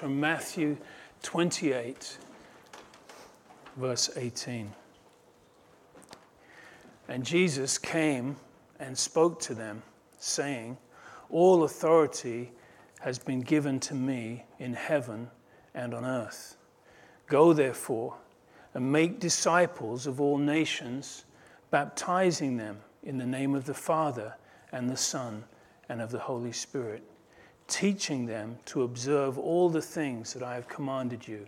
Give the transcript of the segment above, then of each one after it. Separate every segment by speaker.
Speaker 1: from Matthew 28, verse 18. And Jesus came and spoke to them, saying, All authority has been given to me in heaven and on earth. Go therefore and make disciples of all nations, baptizing them in the name of the Father and the Son and of the Holy Spirit, teaching them to observe all the things that I have commanded you.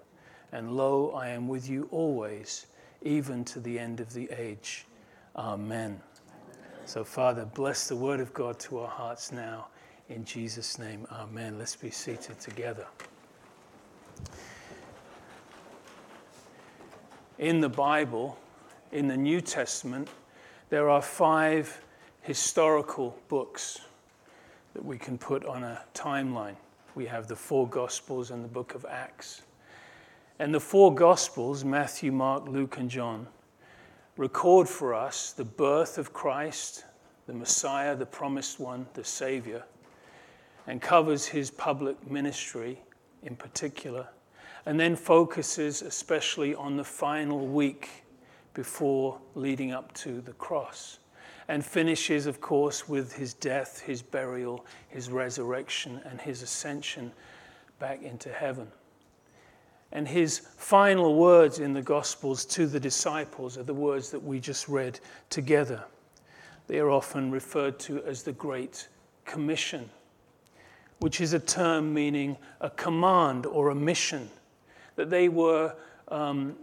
Speaker 1: And lo, I am with you always, even to the end of the age. Amen. So, Father, bless the word of God to our hearts now. In Jesus' name, amen. Let's be seated together. In the Bible, in the New Testament, there are five historical books that we can put on a timeline. We have the four Gospels and the book of Acts. And the four Gospels, Matthew, Mark, Luke, and John, record for us the birth of Christ, the Messiah, the promised one, the Savior, and covers his public ministry in particular, and then focuses especially on the final week before leading up to the cross, and finishes, of course, with his death, his burial, his resurrection, and his ascension back into heaven. And his final words in the Gospels to the disciples are the words that we just read together. They are often referred to as the Great Commission, which is a term meaning a command or a mission, that they were um,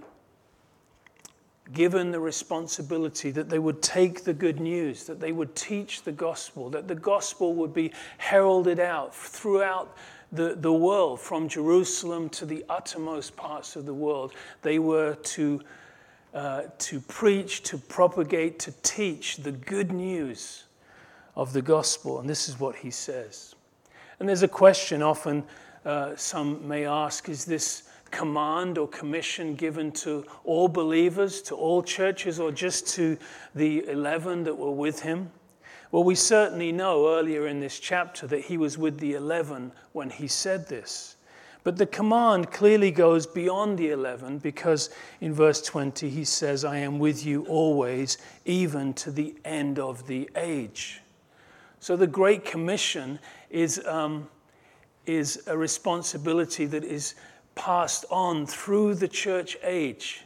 Speaker 1: given the responsibility that they would take the good news, that they would teach the gospel, that the gospel would be heralded out throughout the, the world, from Jerusalem to the uttermost parts of the world. They were to, uh, to preach, to propagate, to teach the good news of the gospel. And this is what he says. And there's a question often uh, some may ask is this command or commission given to all believers, to all churches, or just to the 11 that were with him? Well, we certainly know earlier in this chapter that he was with the 11 when he said this. But the command clearly goes beyond the 11 because in verse 20 he says, I am with you always, even to the end of the age. So the Great Commission is, um, is a responsibility that is passed on through the church age,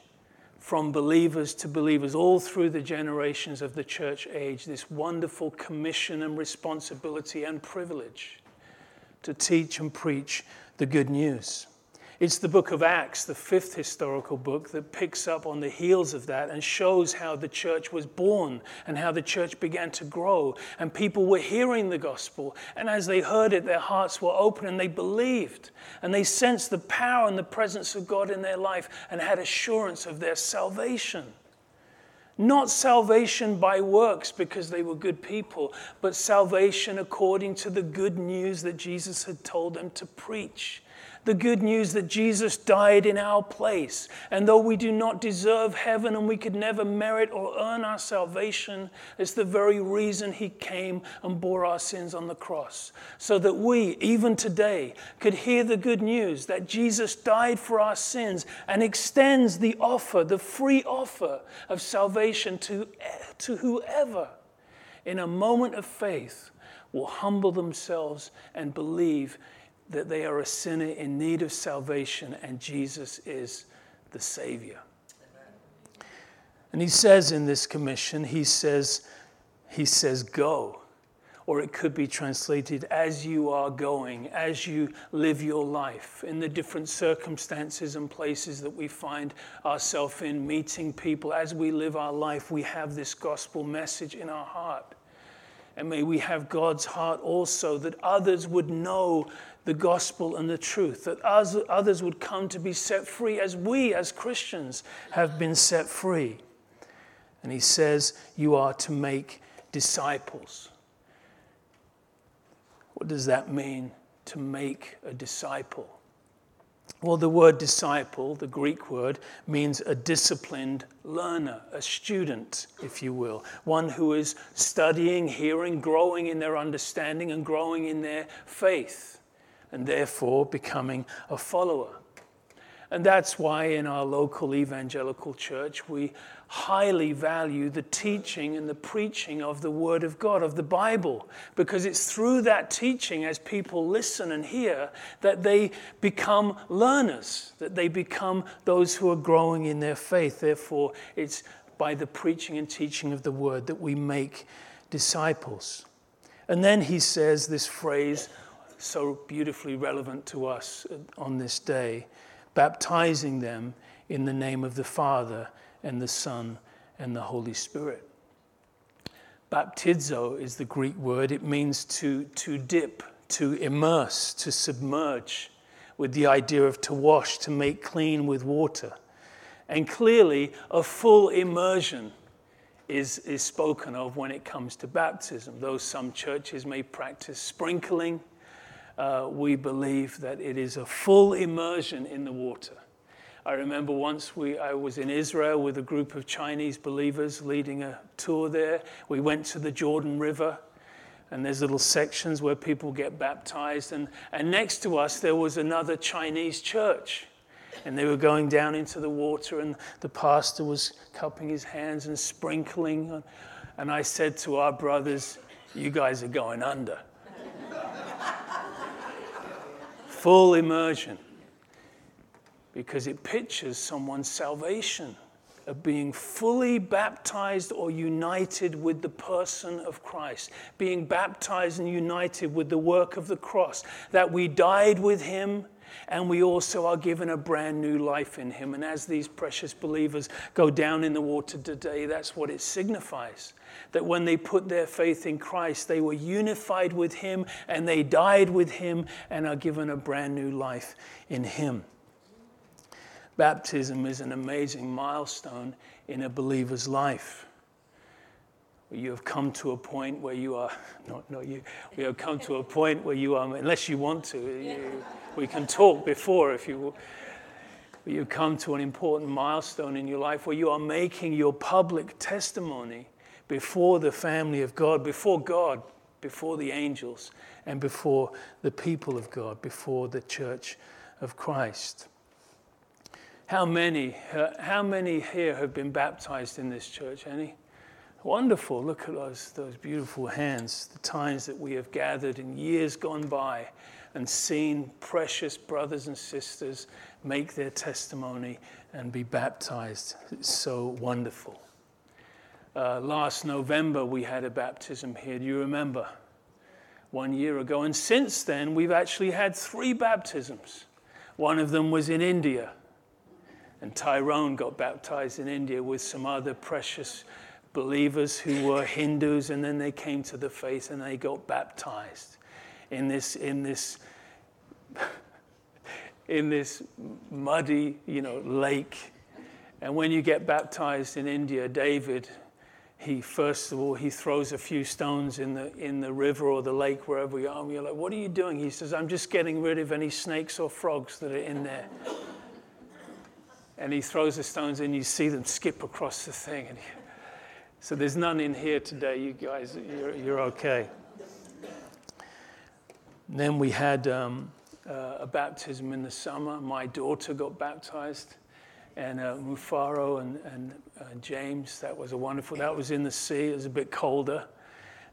Speaker 1: from believers to believers, all through the generations of the church age, this wonderful commission and responsibility and privilege to teach and preach the good news. It's the book of Acts, the fifth historical book, that picks up on the heels of that and shows how the church was born and how the church began to grow. And people were hearing the gospel. And as they heard it, their hearts were open and they believed. And they sensed the power and the presence of God in their life and had assurance of their salvation. Not salvation by works because they were good people, but salvation according to the good news that Jesus had told them to preach the good news that Jesus died in our place. And though we do not deserve heaven and we could never merit or earn our salvation, it's the very reason he came and bore our sins on the cross. So that we, even today, could hear the good news that Jesus died for our sins and extends the offer, the free offer of salvation to, to whoever in a moment of faith will humble themselves and believe that they are a sinner in need of salvation and Jesus is the Savior. And he says in this commission, he says, he says, go. Or it could be translated as you are going, as you live your life, in the different circumstances and places that we find ourselves in, meeting people. As we live our life, we have this gospel message in our heart. And may we have God's heart also that others would know the gospel and the truth, that others would come to be set free as we as Christians have been set free. And he says, You are to make disciples. What does that mean to make a disciple? Well, the word disciple, the Greek word, means a disciplined learner, a student, if you will, one who is studying, hearing, growing in their understanding, and growing in their faith. and therefore becoming a follower. And that's why in our local evangelical church, we highly value the teaching and the preaching of the Word of God, of the Bible, because it's through that teaching, as people listen and hear, that they become learners, that they become those who are growing in their faith. Therefore, it's by the preaching and teaching of the Word that we make disciples. And then he says this phrase, so beautifully relevant to us uh, on this day baptizing them in the name of the Father and the Son and the Holy Spirit. Baptizo is the Greek word. It means to, to dip, to immerse, to submerge, with the idea of to wash, to make clean with water. And clearly, a full immersion is, is spoken of when it comes to baptism. Though some churches may practice sprinkling, uh, we believe that it is a full immersion in the water. I remember once we, I was in Israel with a group of Chinese believers leading a tour there. We went to the Jordan River, and there's little sections where people get baptized. And, and next to us, there was another Chinese church. And they were going down into the water, and the pastor was cupping his hands and sprinkling. And I said to our brothers, You guys are going under full immersion because it pictures someone's salvation of being fully baptized or united with the person of Christ, being baptized and united with the work of the cross, that we died with him and we also are given a brand new life in him. And as these precious believers go down in the water today, that's what it signifies that when they put their faith in Christ, they were unified with Him and they died with Him and are given a brand new life in Him. Baptism is an amazing milestone in a believer's life. You have come to a point where you are, not, not you, we have come to a point where you are, unless you want to, you, we can talk before if you you come to an important milestone in your life where you are making your public testimony before the family of God, before God, before the angels, and before the people of God, before the church of Christ. How many, uh, how many here have been baptized in this church? Any? Wonderful. Look at those, those beautiful hands, the times that we have gathered in years gone by and seen precious brothers and sisters make their testimony and be baptized. It's so wonderful. Uh, last November, we had a baptism here. Do you remember? One year ago. And since then, we've actually had three baptisms. One of them was in India. And Tyrone got baptized in India with some other precious believers who were Hindus, and then they came to the faith and they got baptized in this, in this, in this muddy, you know, lake. And when you get baptized in India, David, he first of all he throws a few stones in the in the river or the lake wherever we are. And we're like, "What are you doing?" He says, "I'm just getting rid of any snakes or frogs that are in there." and he throws the stones in. You see them skip across the thing. He, so there's none in here today. You guys, you're, you're okay. And then we had um, uh, a baptism in the summer. My daughter got baptized and uh, Mufaro and, and uh, James. That was a wonderful. That was in the sea. It was a bit colder.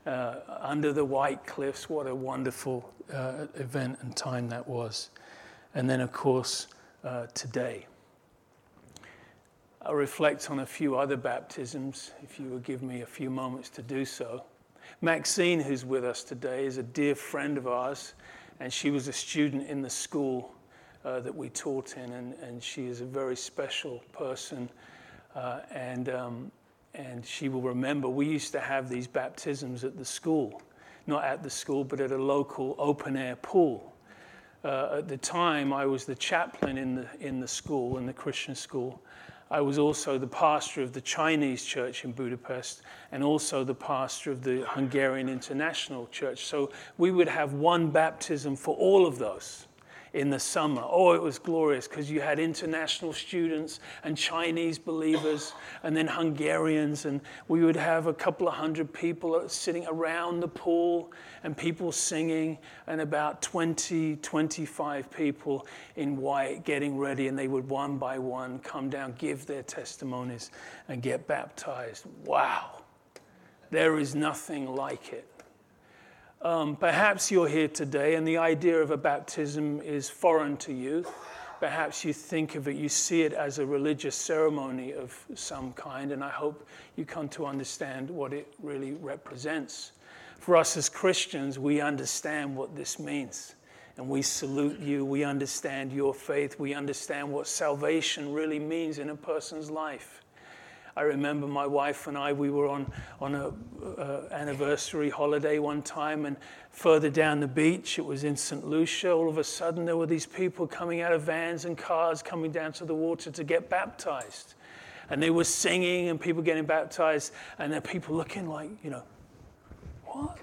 Speaker 1: Uh, under the white cliffs. What a wonderful uh, event and time that was. And then, of course, uh, today. I'll reflect on a few other baptisms, if you will give me a few moments to do so. Maxine, who's with us today, is a dear friend of ours, and she was a student in the school uh, that we taught in, and, and she is a very special person. Uh, and, um, and she will remember we used to have these baptisms at the school, not at the school, but at a local open air pool. Uh, at the time, I was the chaplain in the, in the school, in the Christian school. I was also the pastor of the Chinese church in Budapest and also the pastor of the Hungarian International Church. So we would have one baptism for all of those in the summer. Oh, it was glorious because you had international students and Chinese believers and then Hungarians. And we would have a couple of hundred people sitting around the pool and people singing, and about 20, 25 people in white getting ready. And they would one by one come down, give their testimonies, and get baptized. Wow, there is nothing like it. Um, perhaps you're here today and the idea of a baptism is foreign to you. Perhaps you think of it, you see it as a religious ceremony of some kind, and I hope you come to understand what it really represents. For us as Christians, we understand what this means. And we salute you. We understand your faith. We understand what salvation really means in a person's life. I remember my wife and I, we were on, on an uh, anniversary holiday one time, and further down the beach, it was in St. Lucia, all of a sudden there were these people coming out of vans and cars coming down to the water to get baptized. And they were singing and people getting baptized, and there people looking like, you know, what?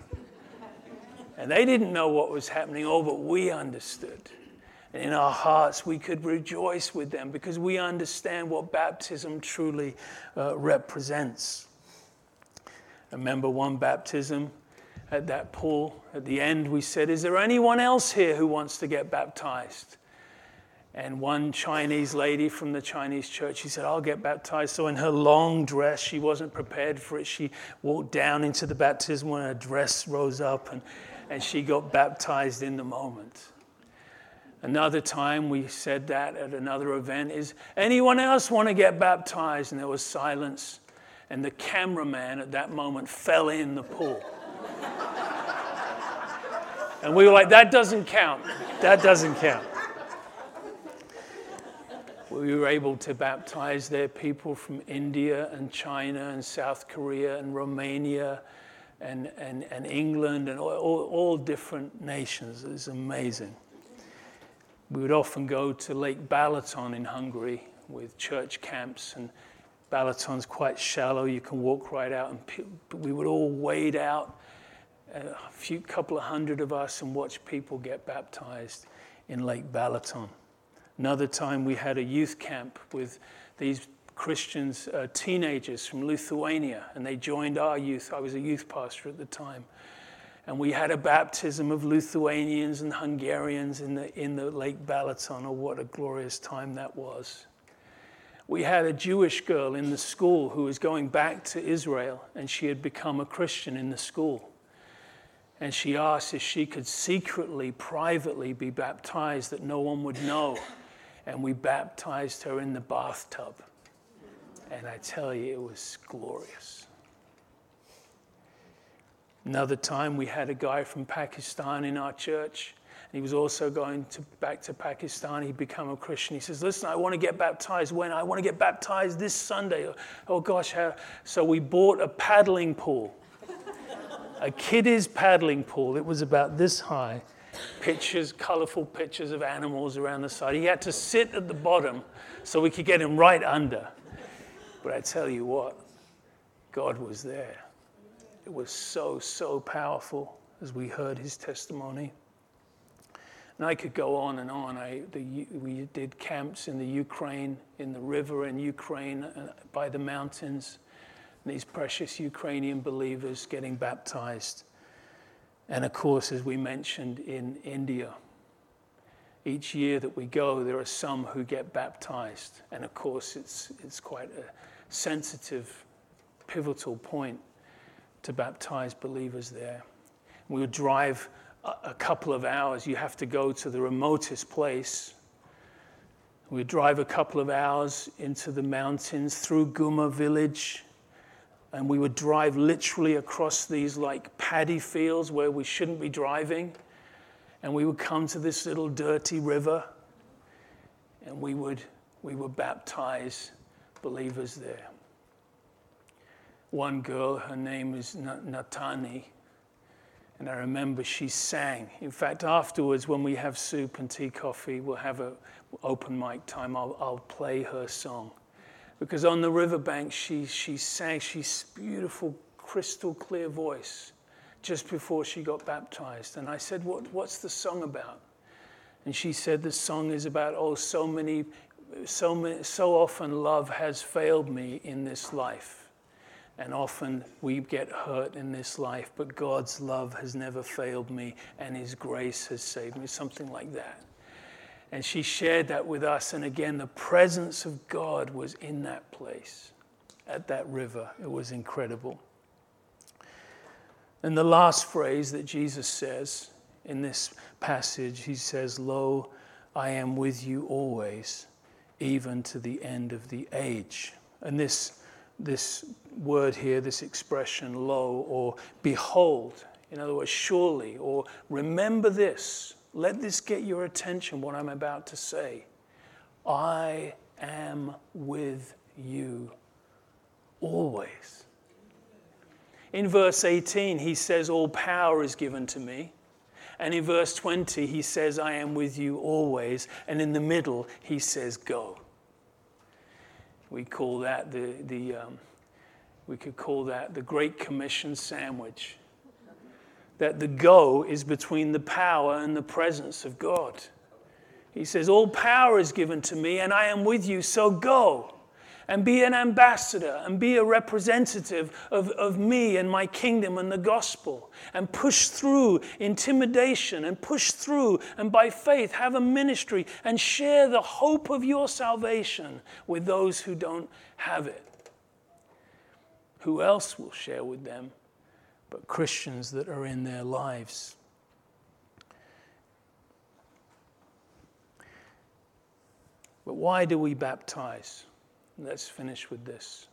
Speaker 1: And they didn't know what was happening, oh, but we understood. And in our hearts, we could rejoice with them because we understand what baptism truly uh, represents. Remember one baptism at that pool. At the end, we said, Is there anyone else here who wants to get baptized? And one Chinese lady from the Chinese church, she said, I'll get baptized. So, in her long dress, she wasn't prepared for it. She walked down into the baptism when her dress rose up and, and she got baptized in the moment. Another time we said that at another event is anyone else want to get baptized? And there was silence. And the cameraman at that moment fell in the pool. and we were like, that doesn't count. That doesn't count. We were able to baptize there people from India and China and South Korea and Romania and, and, and England and all, all, all different nations. It's amazing. We would often go to Lake Balaton in Hungary with church camps, and Balaton's quite shallow. You can walk right out, and we would all wade out, a few couple of hundred of us, and watch people get baptized in Lake Balaton. Another time, we had a youth camp with these Christians, uh, teenagers from Lithuania, and they joined our youth. I was a youth pastor at the time and we had a baptism of Lithuanians and Hungarians in the, in the Lake Balaton. Oh, what a glorious time that was. We had a Jewish girl in the school who was going back to Israel, and she had become a Christian in the school. And she asked if she could secretly, privately be baptized that no one would know. And we baptized her in the bathtub. And I tell you, it was glorious. Another time we had a guy from Pakistan in our church. And He was also going to, back to Pakistan. He'd become a Christian. He says, Listen, I want to get baptized when? I want to get baptized this Sunday. Oh, gosh. How? So we bought a paddling pool, a kiddies paddling pool. It was about this high. Pictures, colorful pictures of animals around the side. He had to sit at the bottom so we could get him right under. But I tell you what, God was there. It was so, so powerful as we heard his testimony. And I could go on and on. I, the, we did camps in the Ukraine, in the river in Ukraine, uh, by the mountains. these precious Ukrainian believers getting baptized. And of course, as we mentioned, in India. Each year that we go, there are some who get baptized. And of course, it's, it's quite a sensitive, pivotal point to baptize believers there. We would drive a, couple of hours. You have to go to the remotest place. We would drive a couple of hours into the mountains through Guma village. And we would drive literally across these like paddy fields where we shouldn't be driving. And we would come to this little dirty river. And we would, we would baptize believers there one girl, her name is Natani. And I remember she sang. In fact, afterwards, when we have soup and tea coffee, we'll have an open mic time. I'll, I'll play her song. Because on the riverbank, she, she sang, she's beautiful, crystal clear voice just before she got baptized. And I said, what, What's the song about? And she said the song is about, oh, so many, so many, so often love has failed me in this life. And often we get hurt in this life, but God's love has never failed me and His grace has saved me, something like that. And she shared that with us. And again, the presence of God was in that place, at that river. It was incredible. And the last phrase that Jesus says in this passage, he says, Lo, I am with you always, even to the end of the age. And this, this word here, this expression, lo, or behold, in other words, surely, or remember this, let this get your attention, what I'm about to say. I am with you always. In verse 18, he says, All power is given to me. And in verse 20, he says, I am with you always. And in the middle, he says, Go. We call that the, the um, we could call that the Great Commission sandwich. That the go is between the power and the presence of God. He says, All power is given to me, and I am with you, so go and be an ambassador and be a representative of, of me and my kingdom and the gospel and push through intimidation and push through and by faith have a ministry and share the hope of your salvation with those who don't have it. Who else will share with them but Christians that are in their lives? But why do we baptize? Let's finish with this.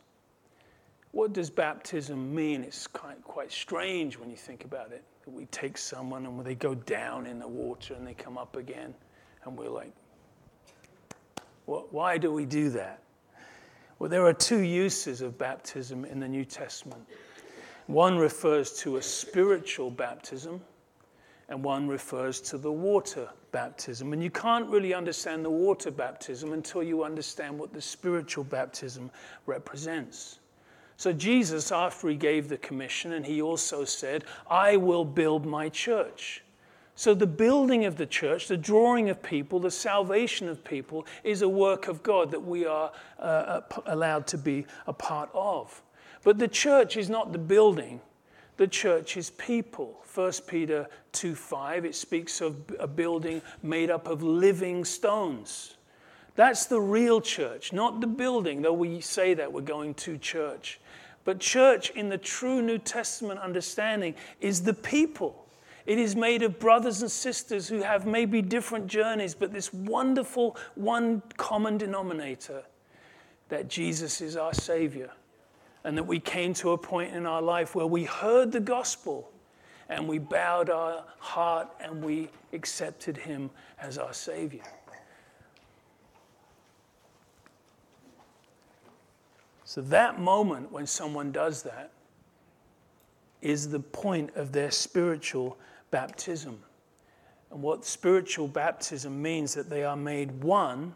Speaker 1: What does baptism mean? It's quite, strange when you think about it. We take someone and they go down in the water and they come up again, and we're like, why do we do that? Well, there are two uses of baptism in the New Testament. One refers to a spiritual baptism, and one refers to the water baptism. And you can't really understand the water baptism until you understand what the spiritual baptism represents. So, Jesus, after he gave the commission, and he also said, I will build my church. So, the building of the church, the drawing of people, the salvation of people is a work of God that we are uh, allowed to be a part of. But the church is not the building, the church is people. 1 Peter 2 5, it speaks of a building made up of living stones. That's the real church, not the building, though we say that we're going to church. But church, in the true New Testament understanding, is the people. It is made of brothers and sisters who have maybe different journeys, but this wonderful one common denominator that Jesus is our Savior and that we came to a point in our life where we heard the gospel and we bowed our heart and we accepted him as our Savior. So, that moment when someone does that is the point of their spiritual baptism. And what spiritual baptism means that they are made one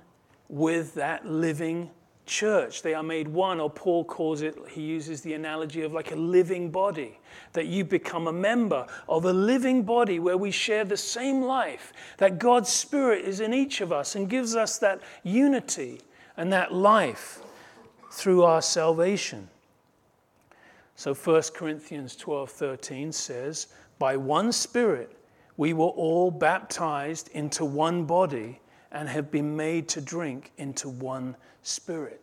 Speaker 1: with that living church. They are made one, or Paul calls it, he uses the analogy of like a living body, that you become a member of a living body where we share the same life, that God's Spirit is in each of us and gives us that unity and that life through our salvation. So 1 Corinthians 12 13 says, By one Spirit we were all baptized into one body and have been made to drink into one Spirit.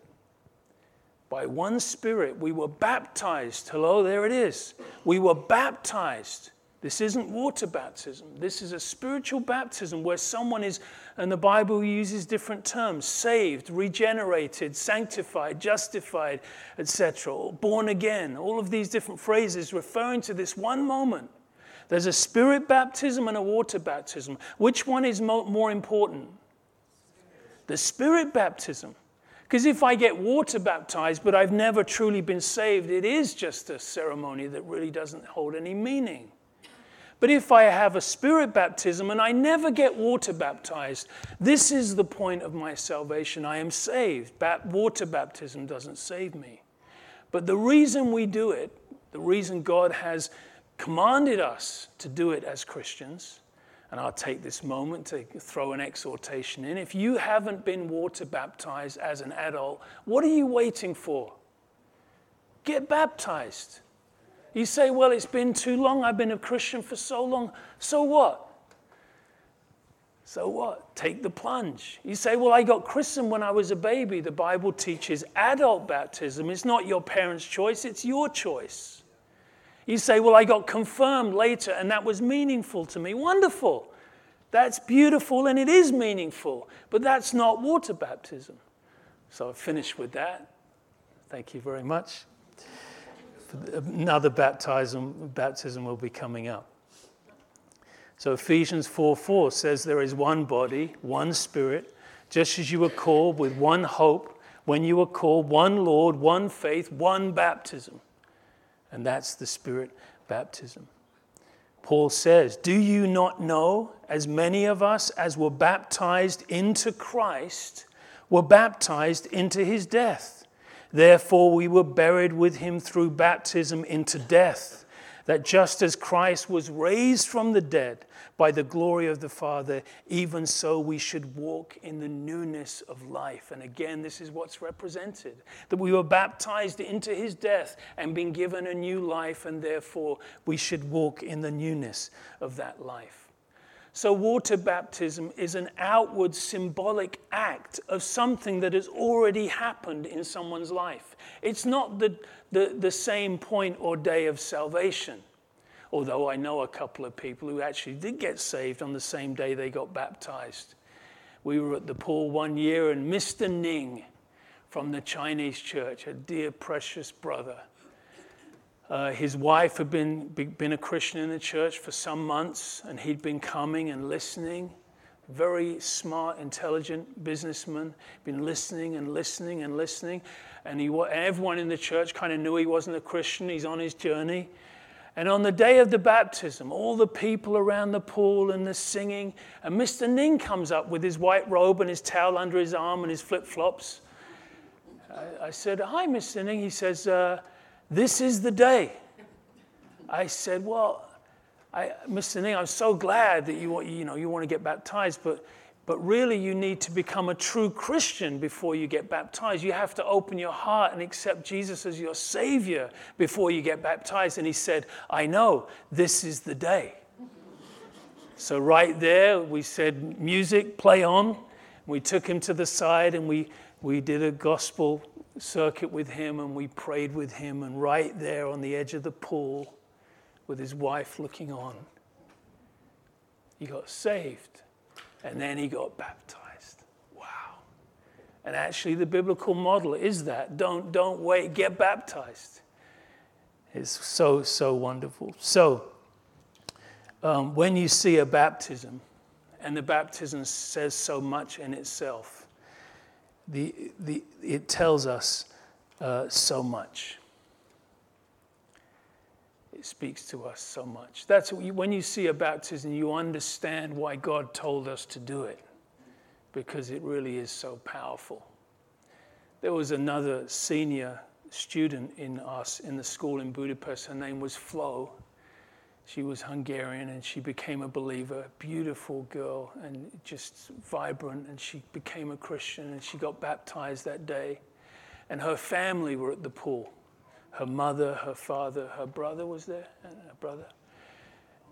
Speaker 1: By one Spirit, we were baptized. Hello, there it is. We were baptized. This isn't water baptism. This is a spiritual baptism where someone is, and the Bible uses different terms saved, regenerated, sanctified, justified, etc., born again. All of these different phrases referring to this one moment. There's a spirit baptism and a water baptism. Which one is more important? The spirit baptism. Because if I get water baptized, but I've never truly been saved, it is just a ceremony that really doesn't hold any meaning. But if I have a spirit baptism and I never get water baptized, this is the point of my salvation. I am saved. water baptism doesn't save me. But the reason we do it, the reason God has commanded us to do it as Christians, And I'll take this moment to throw an exhortation in. If you haven't been water baptized as an adult, what are you waiting for? Get baptized. You say, Well, it's been too long. I've been a Christian for so long. So what? So what? Take the plunge. You say, Well, I got christened when I was a baby. The Bible teaches adult baptism. It's not your parents' choice, it's your choice. You say, Well, I got confirmed later and that was meaningful to me. Wonderful. That's beautiful and it is meaningful, but that's not water baptism. So I finished with that. Thank you very much. Another baptism, baptism will be coming up. So Ephesians 4 4 says there is one body, one spirit, just as you were called with one hope when you were called, one Lord, one faith, one baptism. And that's the spirit baptism. Paul says, Do you not know, as many of us as were baptized into Christ were baptized into his death? Therefore, we were buried with him through baptism into death that just as Christ was raised from the dead by the glory of the Father, even so we should walk in the newness of life. And again, this is what's represented that we were baptized into his death and been given a new life, and therefore we should walk in the newness of that life. So, water baptism is an outward symbolic act of something that has already happened in someone's life. It's not the, the, the same point or day of salvation. Although I know a couple of people who actually did get saved on the same day they got baptized. We were at the pool one year, and Mr. Ning from the Chinese church, a dear, precious brother, uh, his wife had been, been a Christian in the church for some months, and he'd been coming and listening. Very smart, intelligent businessman, been listening and listening and listening. And he, everyone in the church kind of knew he wasn't a Christian. He's on his journey. And on the day of the baptism, all the people around the pool and the singing, and Mr. Ning comes up with his white robe and his towel under his arm and his flip flops. I, I, said, Hi, Mr. Ning. He says, uh, this is the day. I said, Well, I, Mr. Ning, I'm so glad that you you know, you want to get baptized, but, but really you need to become a true Christian before you get baptized. You have to open your heart and accept Jesus as your Savior before you get baptized. And he said, I know, this is the day. So, right there, we said, Music, play on. We took him to the side and we, we did a gospel circuit with him and we prayed with him. And right there on the edge of the pool, with his wife looking on, he got saved. And then he got baptized. Wow. And actually, the biblical model is that don't, don't wait, get baptized. It's so, so wonderful. So, um, when you see a baptism, and the baptism says so much in itself, the, the, it tells us uh, so much. It speaks to us so much. That's you, when you see a baptism, you understand why God told us to do it, because it really is so powerful. There was another senior student in us in the school in Budapest. Her name was Flo. She was Hungarian and she became a believer, beautiful girl and just vibrant. And she became a Christian and she got baptized that day. And her family were at the pool. Her mother, her father, her brother was there, and her brother.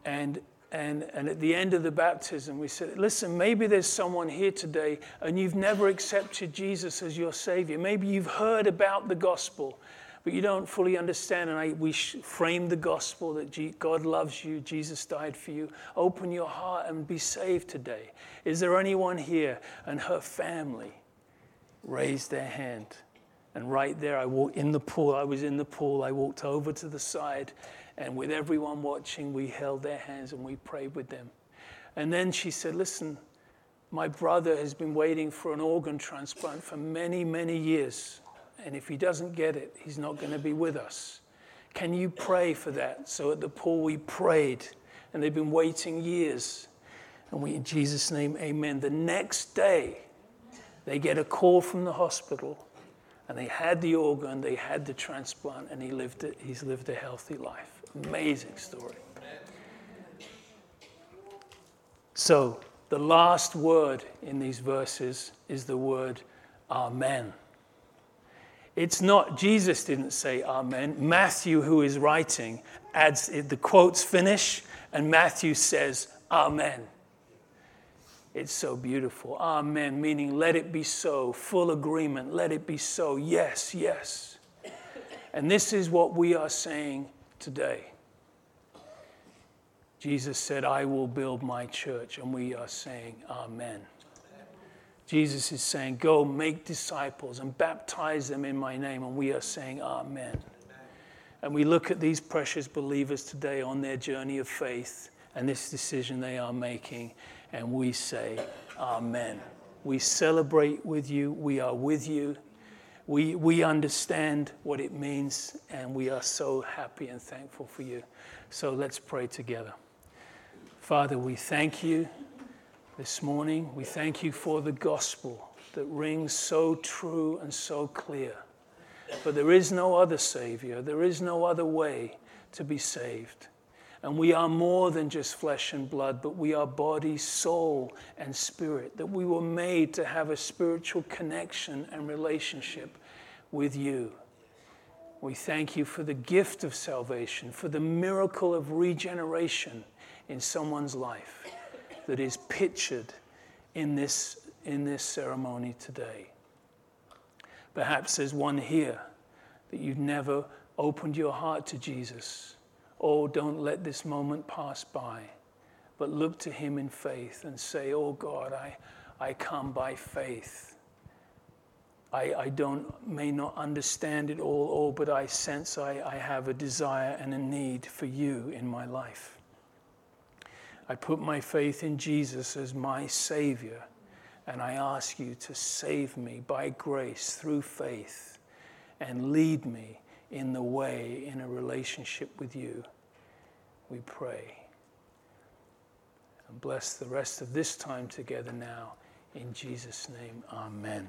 Speaker 1: And, and, and at the end of the baptism, we said, Listen, maybe there's someone here today and you've never accepted Jesus as your Savior. Maybe you've heard about the gospel but you don't fully understand. And I, we frame the gospel that God loves you, Jesus died for you. Open your heart and be saved today. Is there anyone here? And her family raised their hand. And right there, I walked in the pool. I was in the pool. I walked over to the side, and with everyone watching, we held their hands and we prayed with them. And then she said, Listen, my brother has been waiting for an organ transplant for many, many years. And if he doesn't get it, he's not going to be with us. Can you pray for that? So at the pool, we prayed, and they've been waiting years. And we, in Jesus' name, amen. The next day, they get a call from the hospital, and they had the organ, they had the transplant, and he lived it, he's lived a healthy life. Amazing story. So, the last word in these verses is the word Amen. It's not, Jesus didn't say Amen. Matthew, who is writing, adds the quotes finish, and Matthew says Amen. It's so beautiful. Amen, meaning let it be so, full agreement, let it be so. Yes, yes. And this is what we are saying today. Jesus said, I will build my church, and we are saying, Amen. Jesus is saying, Go make disciples and baptize them in my name, and we are saying, Amen. And we look at these precious believers today on their journey of faith and this decision they are making, and we say, Amen. We celebrate with you, we are with you. We, we understand what it means, and we are so happy and thankful for you. So let's pray together. Father, we thank you this morning. We thank you for the gospel that rings so true and so clear. For there is no other Savior, there is no other way to be saved. And we are more than just flesh and blood, but we are body, soul, and spirit. That we were made to have a spiritual connection and relationship with you. We thank you for the gift of salvation, for the miracle of regeneration in someone's life that is pictured in this, in this ceremony today. Perhaps there's one here that you've never opened your heart to Jesus. Oh, don't let this moment pass by, but look to Him in faith and say, Oh God, I, I come by faith. I, I don't, may not understand it all, all but I sense I, I have a desire and a need for you in my life. I put my faith in Jesus as my Savior, and I ask you to save me by grace through faith and lead me in the way in a relationship with you. We pray. And bless the rest of this time together now. In Jesus' name, amen.